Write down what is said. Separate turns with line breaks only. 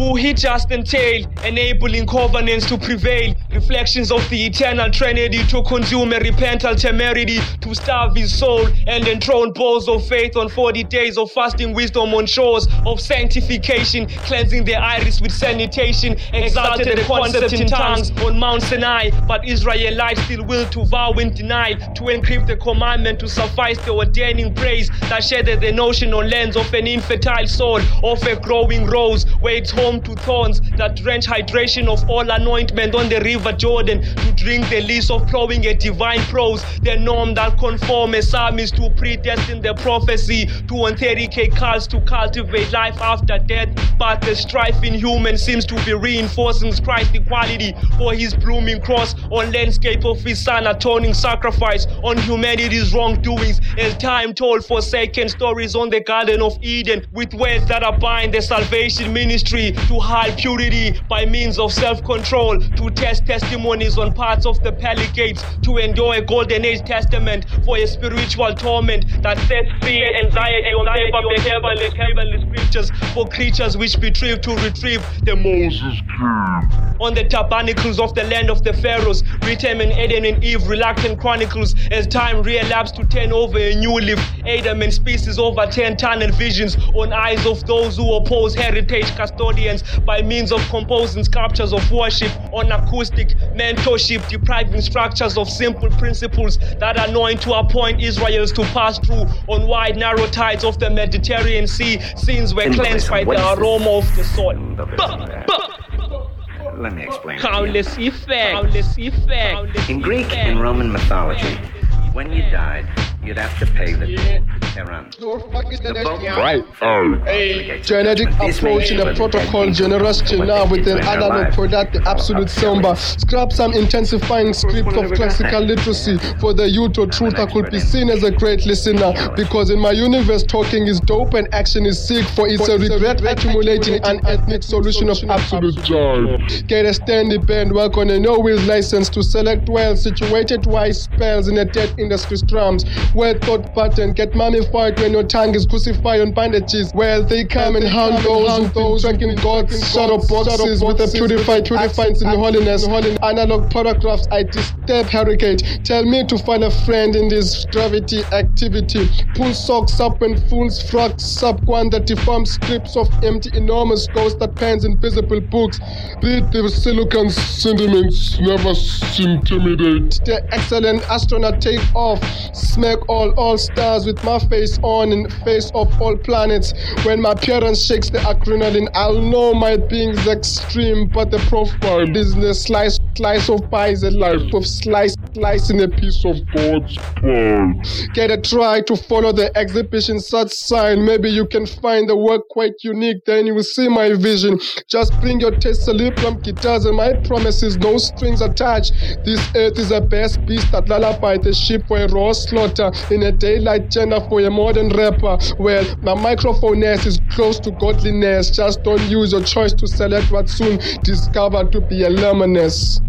who he just entailed, enabling covenants to prevail. Reflections of the eternal trinity to consume a repentant temerity, to starve his soul and enthrone balls of faith on 40 days of fasting wisdom on shores of sanctification, cleansing the iris with sanitation, exalted the concept in tongues on Mount Sinai. But Israelites still will to vow and deny, to encrypt the commandment to suffice the ordaining praise that shedded the notion on lands of an infertile soul, of a growing rose, where it's to thorns that drench hydration of all anointment on the river Jordan, to drink the lease of plowing a divine prose, the norm that conform a psalmist to predestine the prophecy, to on 30k calls to cultivate life after death. But the strife in human seems to be reinforcing Christ's equality for his blooming cross on landscape of his son atoning sacrifice on humanity's wrongdoings as time told forsaken stories on the Garden of Eden with words that are bind the salvation ministry to hide purity by means of self-control to test testimonies on parts of the gates to endure a golden age testament for a spiritual torment that sets free anxiety on paper scriptures for creatures which retrieve to retrieve the Moses on the tabernacles of the land of the pharaohs written in Adam and Eve reluctant chronicles as time relapsed to turn over a new leaf Adam and species over 10 tunnel visions on eyes of those who oppose heritage custodians by means of composing sculptures of worship on acoustic mentorship depriving structures of simple principles that are known to appoint Israels to pass through on wide narrow tides of the Mediterranean Sea scenes were cleansed by the aroma of the soil.
Let me explain.
Countless effect. Countless effect.
In Greek and Roman mythology, when you died, you'd have to pay the Tehran.
Right. A genetic approach in a protocol generous now with an analog product, the absolute samba. Scrap some intensifying script of classical literacy for the youth or truth I could be seen as a great listener. Because in my universe, talking is dope and action is sick, for it's a regret accumulating an ethnic solution of absolute joy. Get a standy band, work on a no wheels license to select well situated wise spells in a dead industry strums. Well thought pattern, get mummified when your tongue is crucified on bandages. Well, they come and hunt those who've tracking God's shadow boxes with a purified, purified in holiness. Analog paragraphs, I disturb hurricane. Tell me to find a friend in this gravity activity. Pull socks up when fools frogs that quantity scripts of empty enormous ghosts that pens invisible books. Beat the silicon sentiments never intimidate. The excellent astronaut take off. Smack all all stars with my face on in face of all planets. When my parents shakes the adrenaline, I'll know my being's extreme, but the profile business slice slice of pie is a life of slice slicing a piece of God's pie. Get a try to follow the exhibition such sign. Maybe you can find the work quite unique. Then you will see my vision. Just bring your tessalibram guitars and my promises, no strings attached. This earth is a best beast that lullaby the sheep for a raw slaughter in a daylight gender for a modern rapper. Well, my microphone is close to godliness. Just don't use your choice to select what soon discovered to be a luminous.